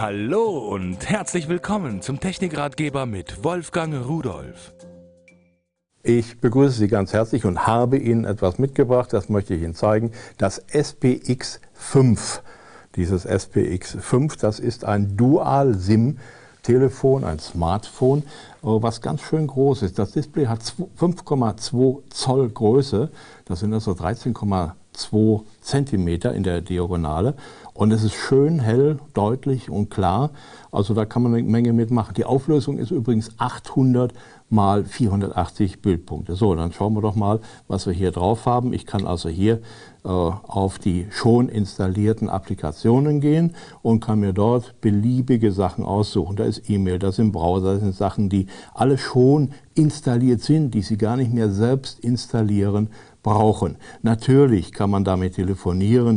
Hallo und herzlich willkommen zum Technikratgeber mit Wolfgang Rudolf. Ich begrüße Sie ganz herzlich und habe Ihnen etwas mitgebracht, das möchte ich Ihnen zeigen. Das SPX5. Dieses SPX5, das ist ein Dual-SIM Telefon, ein Smartphone, was ganz schön groß ist. Das Display hat 5,2 Zoll Größe, das sind also 13,2 Zentimeter in der Diagonale und es ist schön hell, deutlich und klar. Also da kann man eine Menge mitmachen. Die Auflösung ist übrigens 800 mal 480 Bildpunkte. So, dann schauen wir doch mal, was wir hier drauf haben. Ich kann also hier äh, auf die schon installierten Applikationen gehen und kann mir dort beliebige Sachen aussuchen. Da ist E-Mail, das sind Browser, das sind Sachen, die alle schon installiert sind, die Sie gar nicht mehr selbst installieren brauchen. Natürlich kann man damit telefonieren.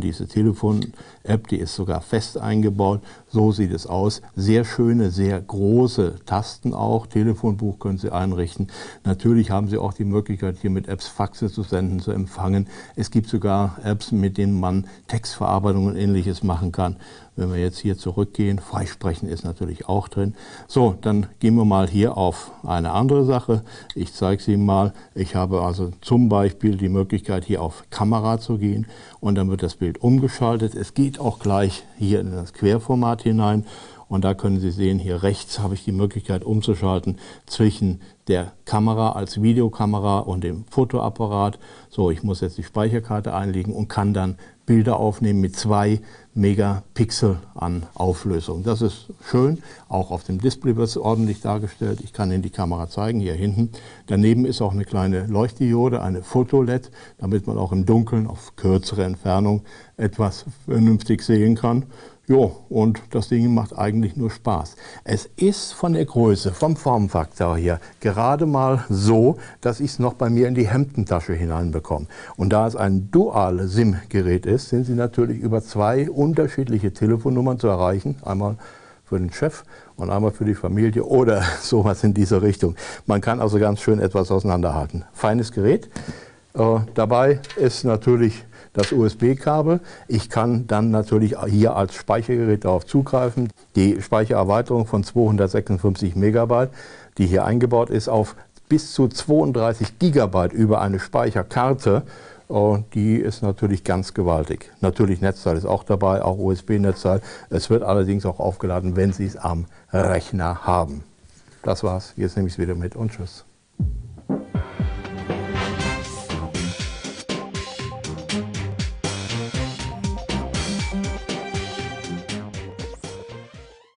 Diese Telefon-App, die ist sogar fest eingebaut. So sieht es aus. Sehr schöne, sehr große Tasten auch. Telefonbuch können Sie einrichten. Natürlich haben Sie auch die Möglichkeit, hier mit Apps Faxe zu senden, zu empfangen. Es gibt sogar Apps, mit denen man Textverarbeitung und ähnliches machen kann. Wenn wir jetzt hier zurückgehen, Freisprechen ist natürlich auch drin. So, dann gehen wir mal hier auf eine andere Sache. Ich zeige Sie mal. Ich habe also zum Beispiel die Möglichkeit, hier auf Kamera zu gehen und dann wird das Bild umgeschaltet. Es geht auch gleich hier in das Querformat hinein und da können Sie sehen, hier rechts habe ich die Möglichkeit umzuschalten zwischen der Kamera als Videokamera und dem Fotoapparat. So, ich muss jetzt die Speicherkarte einlegen und kann dann Bilder aufnehmen mit zwei Megapixel an Auflösung. Das ist schön. Auch auf dem Display wird es ordentlich dargestellt. Ich kann Ihnen die Kamera zeigen, hier hinten. Daneben ist auch eine kleine Leuchtdiode, eine Fotoled, damit man auch im Dunkeln auf kürzere Entfernung etwas vernünftig sehen kann. Jo, und das Ding macht eigentlich nur Spaß. Es ist von der Größe, vom Formfaktor hier, gerade mal so, dass ich es noch bei mir in die Hemdentasche hineinbekomme. Und da es ein Dual-SIM-Gerät ist, sind Sie natürlich über zwei unterschiedliche Telefonnummern zu erreichen. Einmal für den Chef und einmal für die Familie oder sowas in dieser Richtung. Man kann also ganz schön etwas auseinanderhalten. Feines Gerät. Äh, dabei ist natürlich das USB-Kabel. Ich kann dann natürlich hier als Speichergerät darauf zugreifen. Die Speichererweiterung von 256 Megabyte, die hier eingebaut ist, auf bis zu 32 Gigabyte über eine Speicherkarte. Die ist natürlich ganz gewaltig. Natürlich Netzteil ist auch dabei, auch USB-Netzteil. Es wird allerdings auch aufgeladen, wenn Sie es am Rechner haben. Das war's. Jetzt nehme ich es wieder mit und tschüss.